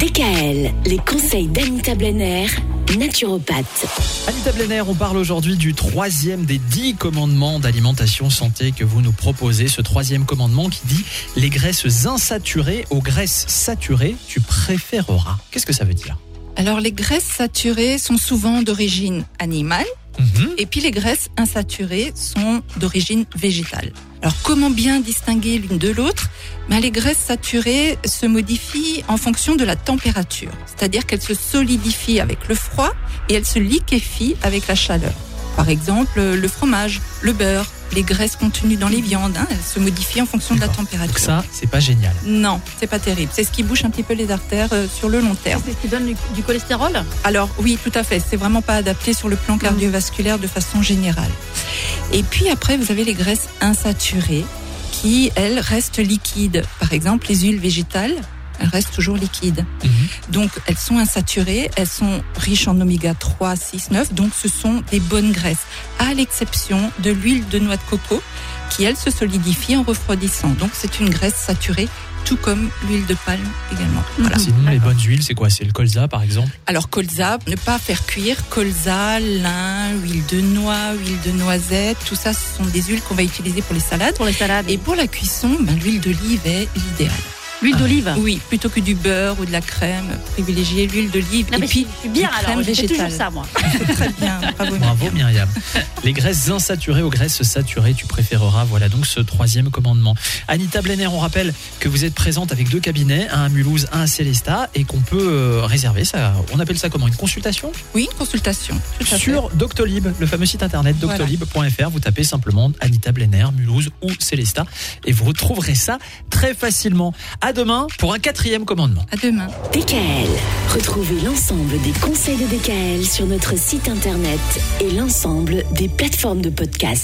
DKL, les conseils d'Anita Blenner, naturopathe. Anita Blenner, on parle aujourd'hui du troisième des dix commandements d'alimentation santé que vous nous proposez. Ce troisième commandement qui dit les graisses insaturées aux graisses saturées, tu préféreras. Qu'est-ce que ça veut dire? Alors les graisses saturées sont souvent d'origine animale Mhm. et puis les graisses insaturées sont d'origine végétale. Alors comment bien distinguer l'une de l'autre? Ben, Les graisses saturées se modifient en fonction de la température, c'est-à-dire qu'elles se solidifient avec le froid et elles se liquéfient avec la chaleur. Par exemple, le fromage, le beurre, les graisses contenues dans les viandes, hein, elles se modifient en fonction de la température. Donc ça, c'est pas génial. Non, c'est pas terrible. C'est ce qui bouche un petit peu les artères euh, sur le long terme. C'est ce qui donne du, du cholestérol? Alors oui, tout à fait. C'est vraiment pas adapté sur le plan cardiovasculaire de façon générale. Et puis après, vous avez les graisses insaturées qui, elles, restent liquides. Par exemple, les huiles végétales, elles restent toujours liquides. Mhm. Donc elles sont insaturées, elles sont riches en oméga 3, 6, 9, donc ce sont des bonnes graisses, à l'exception de l'huile de noix de coco qui, elle, se solidifie en refroidissant. Donc c'est une graisse saturée, tout comme l'huile de palme également. Voilà. Sinon, les bonnes huiles, c'est quoi? C'est le colza, par exemple? Alors colza, ne pas faire cuire colza, lin, huile de noix, huile de noisette, tout ça ce sont des huiles qu'on va utiliser pour les salades. pour les salades. Et pour la cuisson, ben, l'huile d'olive est l'idéal. L'huile d'olive. Oui, plutôt que du beurre ou de la crème, privilégier l'huile d'olive. Et puis je suis bien alors, crème je fais toujours végétale. ça moi. très bien. Bravo. Bravo Myriam. Les graisses insaturées aux graisses saturées, tu préféreras. Voilà donc ce troisième commandement. Anita Blenner, on rappelle que vous êtes présente avec deux cabinets, un à Mulhouse, un à Célestat, et qu'on peut euh, réserver ça. On appelle ça comment Une consultation? Oui, une consultation. Tout à fait. sur Doctolib, le fameux site internet doctolib.fr. Vous tapez simplement Anita Blenner, Mulhouse ou Célestat, et vous retrouverez ça très facilement. À demain pour un quatrième commandement. À demain. DKL, retrouvez l'ensemble des conseils de DKL sur notre site internet et l'ensemble des plateformes de podcast.